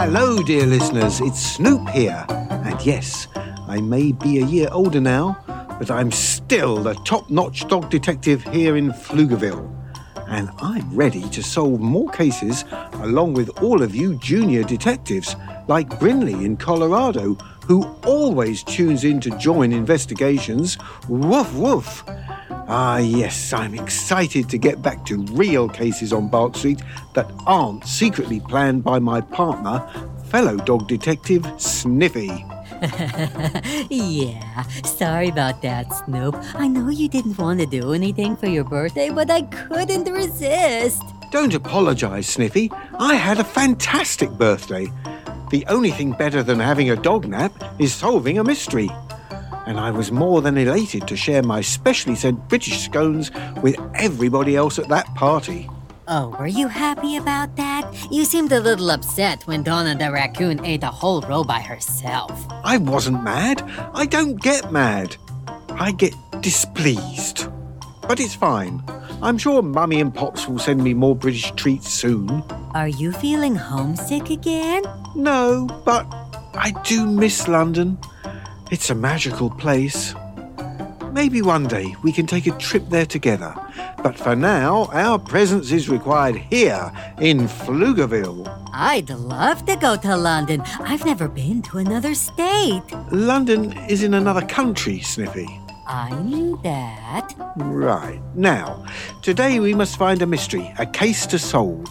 Hello, dear listeners, it's Snoop here. And yes, I may be a year older now, but I'm still the top notch dog detective here in Pflugerville. And I'm ready to solve more cases along with all of you junior detectives, like Brinley in Colorado, who always tunes in to join investigations. Woof woof. Ah, yes, I'm excited to get back to real cases on Bark Street that aren't secretly planned by my partner, fellow dog detective Sniffy. yeah, sorry about that, Snoop. I know you didn't want to do anything for your birthday, but I couldn't resist. Don't apologize, Sniffy. I had a fantastic birthday. The only thing better than having a dog nap is solving a mystery. And I was more than elated to share my specially sent British scones with everybody else at that party. Oh, were you happy about that? You seemed a little upset when Donna the raccoon ate a whole row by herself. I wasn't mad. I don't get mad. I get displeased. But it's fine. I'm sure Mummy and Pops will send me more British treats soon. Are you feeling homesick again? No, but I do miss London. It's a magical place. Maybe one day we can take a trip there together. But for now, our presence is required here in Pflugerville. I'd love to go to London. I've never been to another state. London is in another country, Sniffy. I knew that. Right. Now, today we must find a mystery, a case to solve.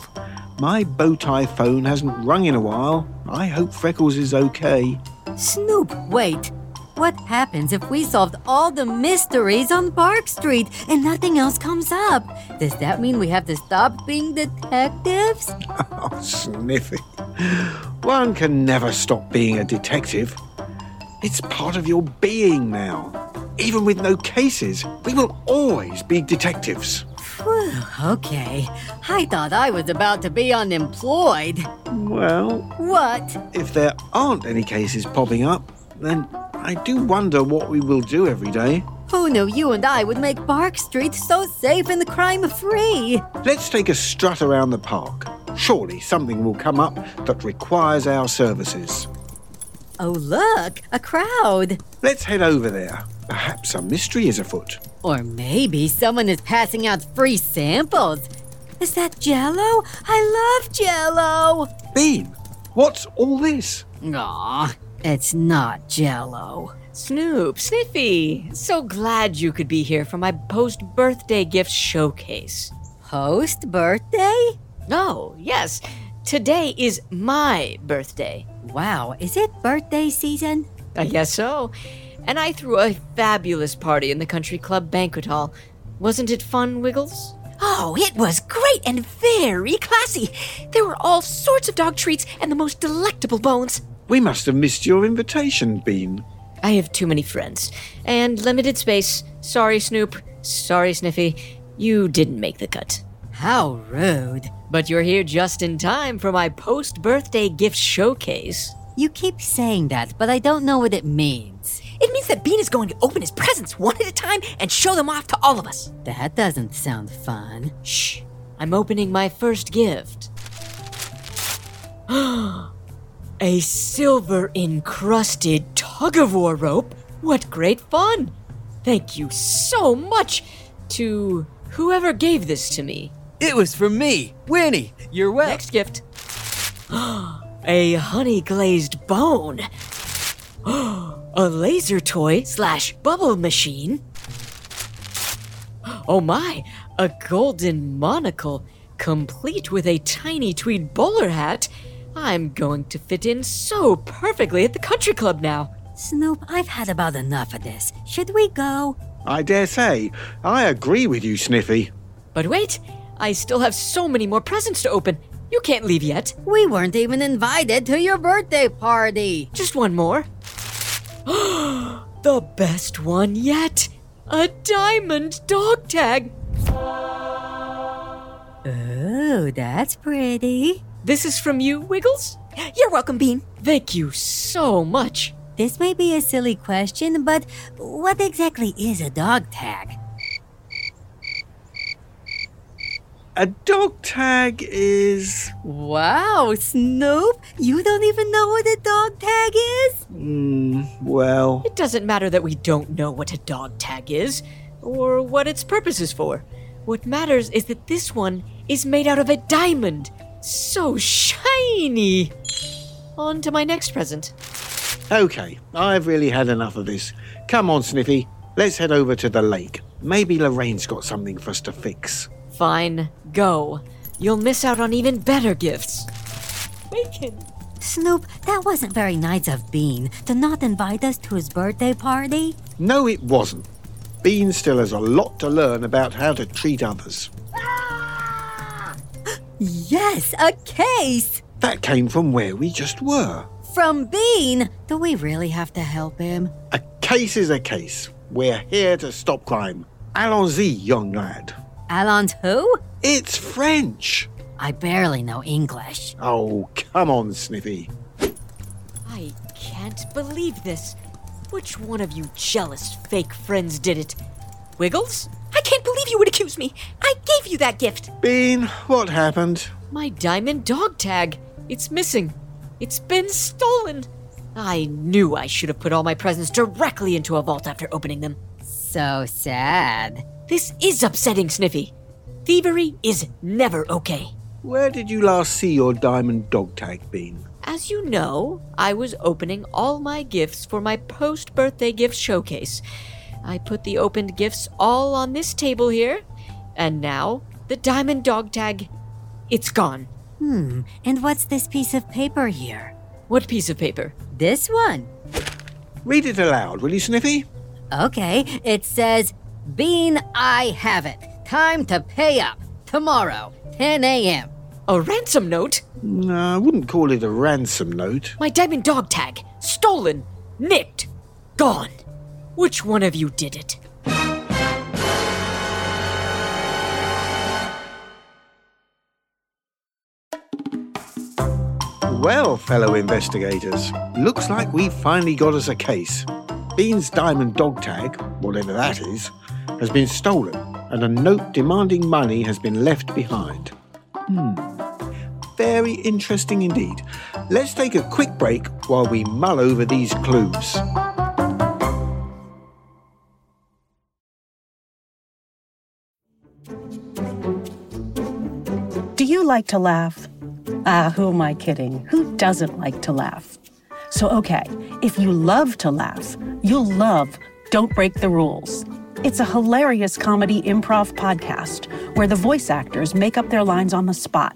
My bow tie phone hasn't rung in a while. I hope Freckles is okay. Snoop, wait. What happens if we solved all the mysteries on Bark Street and nothing else comes up? Does that mean we have to stop being detectives? Oh, Sniffy. One can never stop being a detective. It's part of your being now. Even with no cases, we will always be detectives. Whew, okay. I thought I was about to be unemployed. Well, What? if there aren't any cases popping up, then I do wonder what we will do every day. Oh, Who knew you and I would make Bark Street so safe and crime free? Let's take a strut around the park. Surely something will come up that requires our services. Oh, look, a crowd. Let's head over there. Perhaps a mystery is afoot. Or maybe someone is passing out free samples. Is that Jello? I love Jello. Bean, what's all this? Aw, it's not Jello. Snoop, Sniffy, so glad you could be here for my post birthday gift showcase. Post birthday? Oh, yes, today is my birthday. Wow, is it birthday season? I guess so. And I threw a fabulous party in the country club banquet hall. Wasn't it fun, Wiggles? Oh, it was great and very classy. There were all sorts of dog treats and the most delectable bones. We must have missed your invitation, Bean. I have too many friends and limited space. Sorry, Snoop. Sorry, Sniffy. You didn't make the cut. How rude. But you're here just in time for my post birthday gift showcase. You keep saying that, but I don't know what it means. It means that Bean is going to open his presents one at a time and show them off to all of us. That doesn't sound fun. Shh. I'm opening my first gift. A silver encrusted tug of war rope? What great fun! Thank you so much to whoever gave this to me. It was for me, Winnie. You're well. Next gift. a honey glazed bone. a laser toy slash bubble machine. Oh my, a golden monocle, complete with a tiny tweed bowler hat. I'm going to fit in so perfectly at the country club now. Snoop, I've had about enough of this. Should we go? I dare say, I agree with you, Sniffy. But wait, I still have so many more presents to open. You can't leave yet. We weren't even invited to your birthday party. Just one more. the best one yet. A diamond dog tag. Uh, Oh, that's pretty. This is from you, Wiggles? You're welcome, Bean. Thank you so much. This may be a silly question, but what exactly is a dog tag? A dog tag is. Wow, Snoop, you don't even know what a dog tag is? Mm, well. It doesn't matter that we don't know what a dog tag is or what its purpose is for. What matters is that this one is made out of a diamond. So shiny. On to my next present. Okay, I've really had enough of this. Come on, Sniffy. Let's head over to the lake. Maybe Lorraine's got something for us to fix. Fine, go. You'll miss out on even better gifts. Bacon. Snoop, that wasn't very nice of Bean to not invite us to his birthday party. No, it wasn't. Bean still has a lot to learn about how to treat others. Yes, a case! That came from where we just were. From Bean! Do we really have to help him? A case is a case. We're here to stop crime. Allons-y, young lad. Allons who? It's French. I barely know English. Oh, come on, Sniffy. I can't believe this. Which one of you jealous fake friends did it? Wiggles? I can't believe you would accuse me. I gave you that gift. Bean, what happened? My diamond dog tag. It's missing. It's been stolen. I knew I should have put all my presents directly into a vault after opening them. So sad. This is upsetting, Sniffy. Thievery is never okay. Where did you last see your diamond dog tag, Bean? As you know, I was opening all my gifts for my post birthday gift showcase. I put the opened gifts all on this table here, and now the diamond dog tag, it's gone. Hmm, and what's this piece of paper here? What piece of paper? This one. Read it aloud, will you, Sniffy? Okay, it says, Bean, I have it. Time to pay up. Tomorrow, 10 a.m. A ransom note? No, I wouldn't call it a ransom note. My diamond dog tag. Stolen. Nicked. Gone. Which one of you did it? Well, fellow investigators, looks like we've finally got us a case. Bean's diamond dog tag, whatever that is, has been stolen, and a note demanding money has been left behind. Hmm. Very interesting indeed. Let's take a quick break while we mull over these clues. Do you like to laugh? Ah, who am I kidding? Who doesn't like to laugh? So, okay, if you love to laugh, you'll love Don't Break the Rules. It's a hilarious comedy improv podcast where the voice actors make up their lines on the spot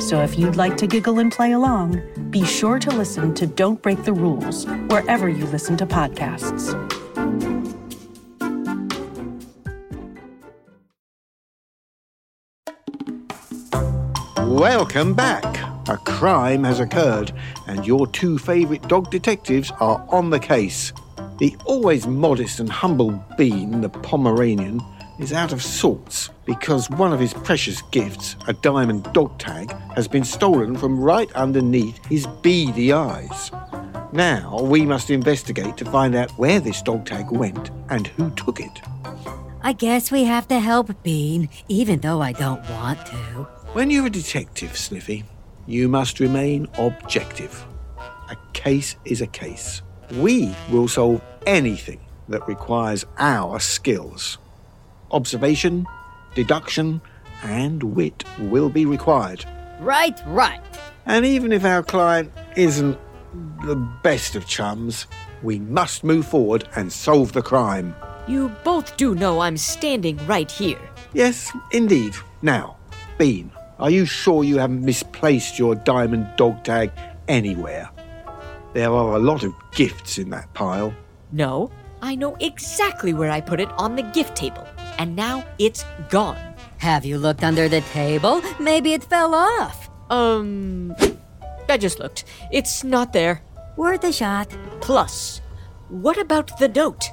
So if you'd like to giggle and play along, be sure to listen to Don't Break the Rules wherever you listen to podcasts. Welcome back. A crime has occurred, and your two favourite dog detectives are on the case. The always modest and humble Bean, the Pomeranian, is out of sorts because one of his precious gifts, a diamond dog tag, has been stolen from right underneath his beady eyes. Now we must investigate to find out where this dog tag went and who took it. I guess we have to help Bean, even though I don't want to. When you're a detective, Sniffy, you must remain objective. A case is a case. We will solve anything that requires our skills. Observation, deduction, and wit will be required. Right, right. And even if our client isn't the best of chums, we must move forward and solve the crime. You both do know I'm standing right here. Yes, indeed. Now, Bean, are you sure you haven't misplaced your diamond dog tag anywhere? There are a lot of gifts in that pile. No, I know exactly where I put it on the gift table, and now it's gone. Have you looked under the table? Maybe it fell off. Um, I just looked. It's not there. Worth a shot. Plus, what about the note?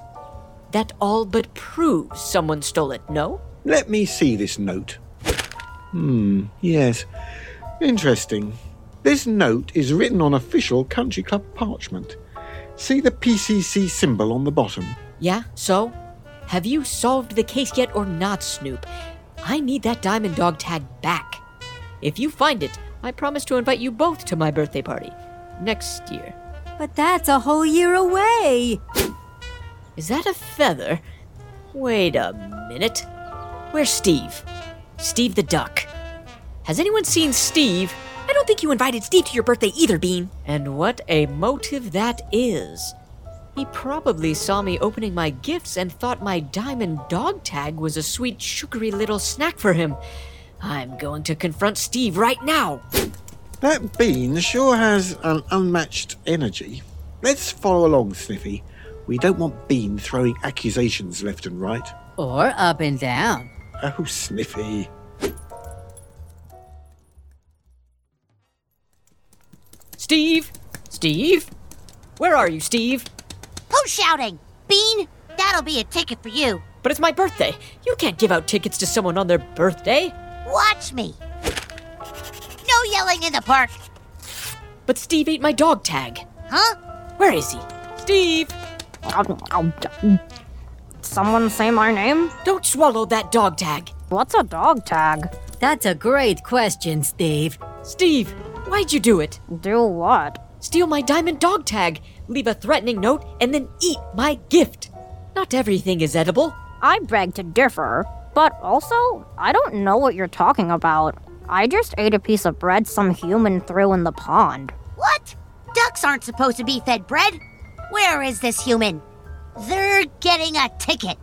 That all but proves someone stole it, no? Let me see this note. Hmm, yes. Interesting. This note is written on official country club parchment. See the PCC symbol on the bottom? Yeah, so? Have you solved the case yet or not, Snoop? I need that diamond dog tag back. If you find it, I promise to invite you both to my birthday party next year. But that's a whole year away. Is that a feather? Wait a minute. Where's Steve? Steve the duck. Has anyone seen Steve? I don't think you invited Steve to your birthday either, Bean. And what a motive that is. He probably saw me opening my gifts and thought my diamond dog tag was a sweet, sugary little snack for him. I'm going to confront Steve right now. That bean sure has an unmatched energy. Let's follow along, Sniffy. We don't want Bean throwing accusations left and right. Or up and down. Oh, Sniffy. Steve? Steve? Where are you, Steve? Who's shouting? Bean? That'll be a ticket for you. But it's my birthday. You can't give out tickets to someone on their birthday. Watch me. No yelling in the park. But Steve ate my dog tag. Huh? Where is he? Steve! Someone say my name? Don't swallow that dog tag. What's a dog tag? That's a great question, Steve. Steve, why'd you do it? Do what? Steal my diamond dog tag, leave a threatening note, and then eat my gift. Not everything is edible. I beg to differ, but also, I don't know what you're talking about. I just ate a piece of bread some human threw in the pond. What? Ducks aren't supposed to be fed bread. Where is this human? They're getting a ticket.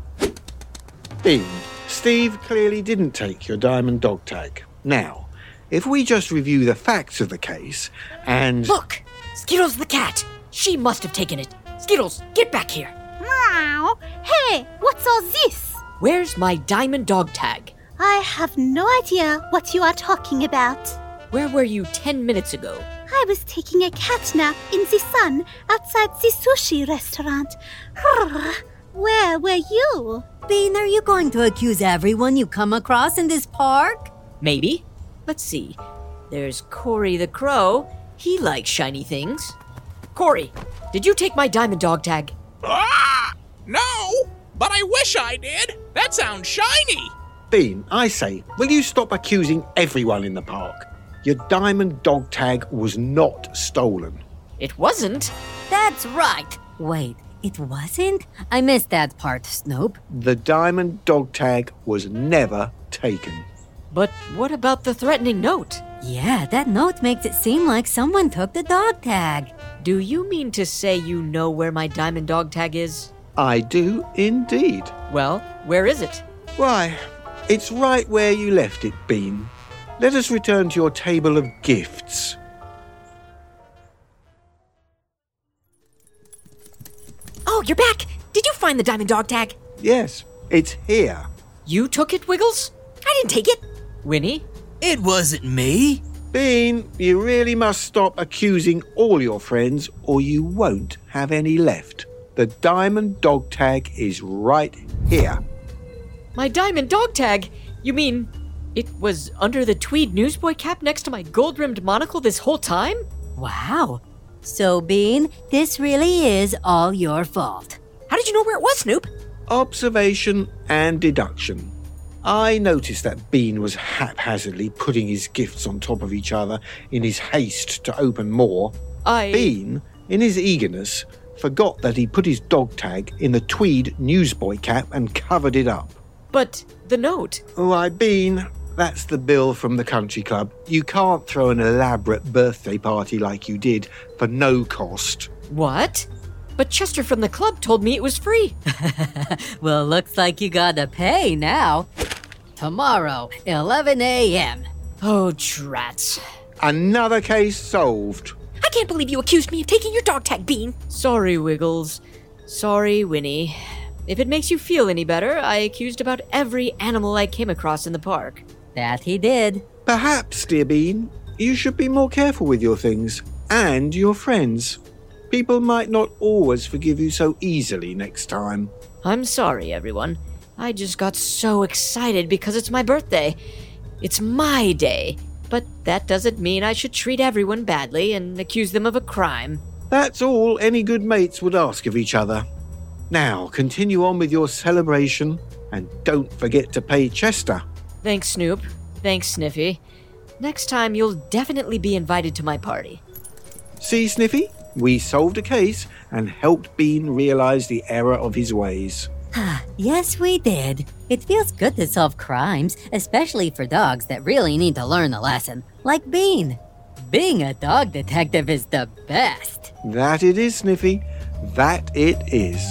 Bean, Steve clearly didn't take your diamond dog tag. Now, if we just review the facts of the case and. Look! Skittles the cat! She must have taken it. Skittles, get back here! Meow. Hey, what's all this? Where's my diamond dog tag? I have no idea what you are talking about. Where were you 10 minutes ago? I was taking a cat nap in the sun outside the sushi restaurant. Where were you? Bean, are you going to accuse everyone you come across in this park? Maybe. Let's see. There's Cory the Crow. He likes shiny things. Corey, did you take my diamond dog tag? Ah! No! But I wish I did! That sounds shiny! Bean, I say, will you stop accusing everyone in the park? Your diamond dog tag was not stolen. It wasn't. That's right. Wait, it wasn't? I missed that part, Snoop. The diamond dog tag was never taken. But what about the threatening note? Yeah, that note makes it seem like someone took the dog tag. Do you mean to say you know where my diamond dog tag is? I do indeed. Well, where is it? Why, it's right where you left it, Bean. Let us return to your table of gifts. Oh, you're back! Did you find the diamond dog tag? Yes, it's here. You took it, Wiggles? I didn't take it. Winnie? It wasn't me. Bean, you really must stop accusing all your friends, or you won't have any left. The diamond dog tag is right here. My diamond dog tag? You mean it was under the tweed newsboy cap next to my gold rimmed monocle this whole time? Wow. So, Bean, this really is all your fault. How did you know where it was, Snoop? Observation and deduction. I noticed that Bean was haphazardly putting his gifts on top of each other in his haste to open more. I. Bean, in his eagerness, forgot that he put his dog tag in the tweed newsboy cap and covered it up. But the note. Why, Bean, that's the bill from the country club. You can't throw an elaborate birthday party like you did for no cost. What? But Chester from the club told me it was free. well, looks like you gotta pay now. Tomorrow, 11 a.m. Oh, drats. Another case solved. I can't believe you accused me of taking your dog tag, Bean. Sorry, Wiggles. Sorry, Winnie. If it makes you feel any better, I accused about every animal I came across in the park. That he did. Perhaps, dear Bean, you should be more careful with your things and your friends. People might not always forgive you so easily next time. I'm sorry, everyone. I just got so excited because it's my birthday. It's my day. But that doesn't mean I should treat everyone badly and accuse them of a crime. That's all any good mates would ask of each other. Now, continue on with your celebration and don't forget to pay Chester. Thanks, Snoop. Thanks, Sniffy. Next time, you'll definitely be invited to my party. See, Sniffy? We solved a case and helped Bean realize the error of his ways. Ah, yes, we did. It feels good to solve crimes, especially for dogs that really need to learn a lesson, like Bean. Being a dog detective is the best. That it is, Sniffy. That it is.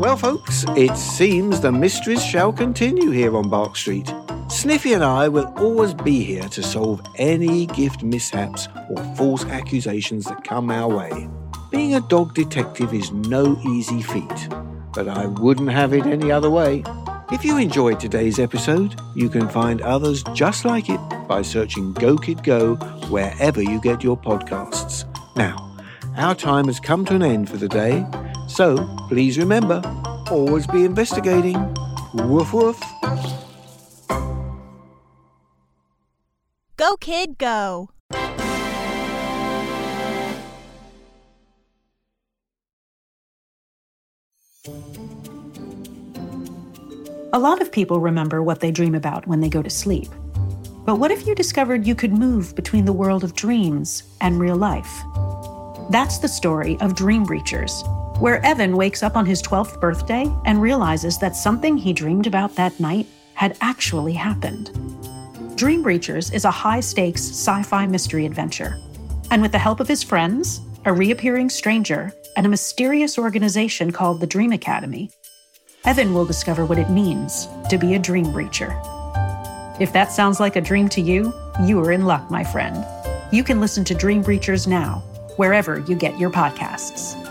Well, folks, it seems the mysteries shall continue here on Bark Street. Sniffy and I will always be here to solve any gift mishaps or false accusations that come our way. Being a dog detective is no easy feat, but I wouldn't have it any other way. If you enjoyed today's episode, you can find others just like it by searching Go Kid Go wherever you get your podcasts. Now, our time has come to an end for the day, so please remember always be investigating. Woof woof. Kid, go. A lot of people remember what they dream about when they go to sleep. But what if you discovered you could move between the world of dreams and real life? That's the story of Dream Breachers, where Evan wakes up on his 12th birthday and realizes that something he dreamed about that night had actually happened. Dream Breachers is a high stakes sci fi mystery adventure. And with the help of his friends, a reappearing stranger, and a mysterious organization called the Dream Academy, Evan will discover what it means to be a dream breacher. If that sounds like a dream to you, you are in luck, my friend. You can listen to Dream Breachers now, wherever you get your podcasts.